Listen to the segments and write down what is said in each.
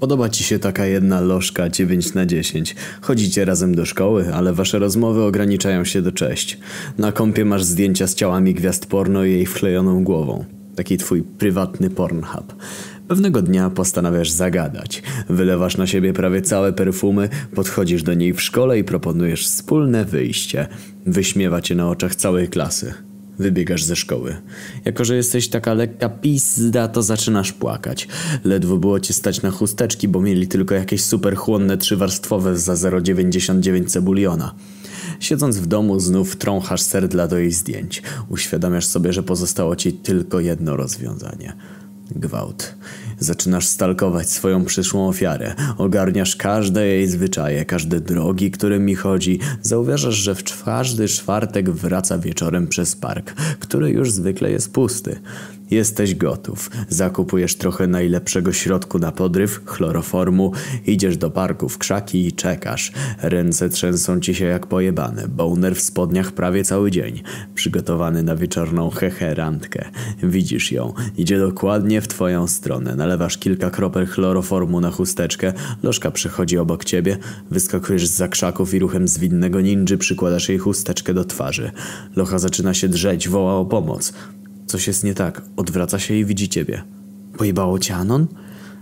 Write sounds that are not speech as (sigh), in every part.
Podoba ci się taka jedna lożka 9 na 10. Chodzicie razem do szkoły, ale wasze rozmowy ograniczają się do cześć. Na kąpie masz zdjęcia z ciałami gwiazd porno i jej wklejoną głową. Taki twój prywatny pornhub. Pewnego dnia postanawiasz zagadać. Wylewasz na siebie prawie całe perfumy, podchodzisz do niej w szkole i proponujesz wspólne wyjście. Wyśmiewa cię na oczach całej klasy. Wybiegasz ze szkoły. Jako, że jesteś taka lekka pizda, to zaczynasz płakać. Ledwo było cię stać na chusteczki, bo mieli tylko jakieś super chłonne trzywarstwowe za 0,99 cebuliona. Siedząc w domu znów trąchasz serdla do jej zdjęć. Uświadamiasz sobie, że pozostało ci tylko jedno rozwiązanie. Gwałt. Zaczynasz stalkować swoją przyszłą ofiarę. Ogarniasz każde jej zwyczaje, każde drogi, którymi chodzi. Zauważasz, że w każdy czwartek wraca wieczorem przez park, który już zwykle jest pusty. Jesteś gotów. Zakupujesz trochę najlepszego środku na podryw, chloroformu, idziesz do parku w krzaki i czekasz. Ręce trzęsą ci się jak pojebane, boner w spodniach prawie cały dzień. Przygotowany na wieczorną heherantkę. Widzisz ją, idzie dokładnie w twoją stronę. Nalewasz kilka kropel chloroformu na chusteczkę, lożka przechodzi obok ciebie, wyskakujesz z krzaków i ruchem zwinnego ninży przykładasz jej chusteczkę do twarzy. Locha zaczyna się drzeć, woła o pomoc. Coś jest nie tak. Odwraca się i widzi ciebie. Pojebało cię Anon?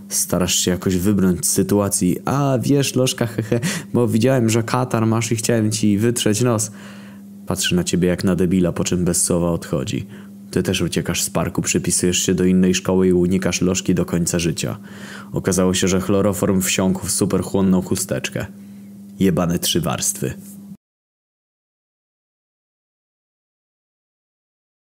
Starasz się jakoś wybrnąć z sytuacji. A wiesz, Lożka, (laughs) hehe, bo widziałem, że katar masz i chciałem ci wytrzeć nos. Patrzy na ciebie jak na debila, po czym bez słowa odchodzi. Ty też uciekasz z parku, przypisujesz się do innej szkoły i unikasz lożki do końca życia. Okazało się, że chloroform wsiąkł w superchłonną chusteczkę. Jebane trzy warstwy.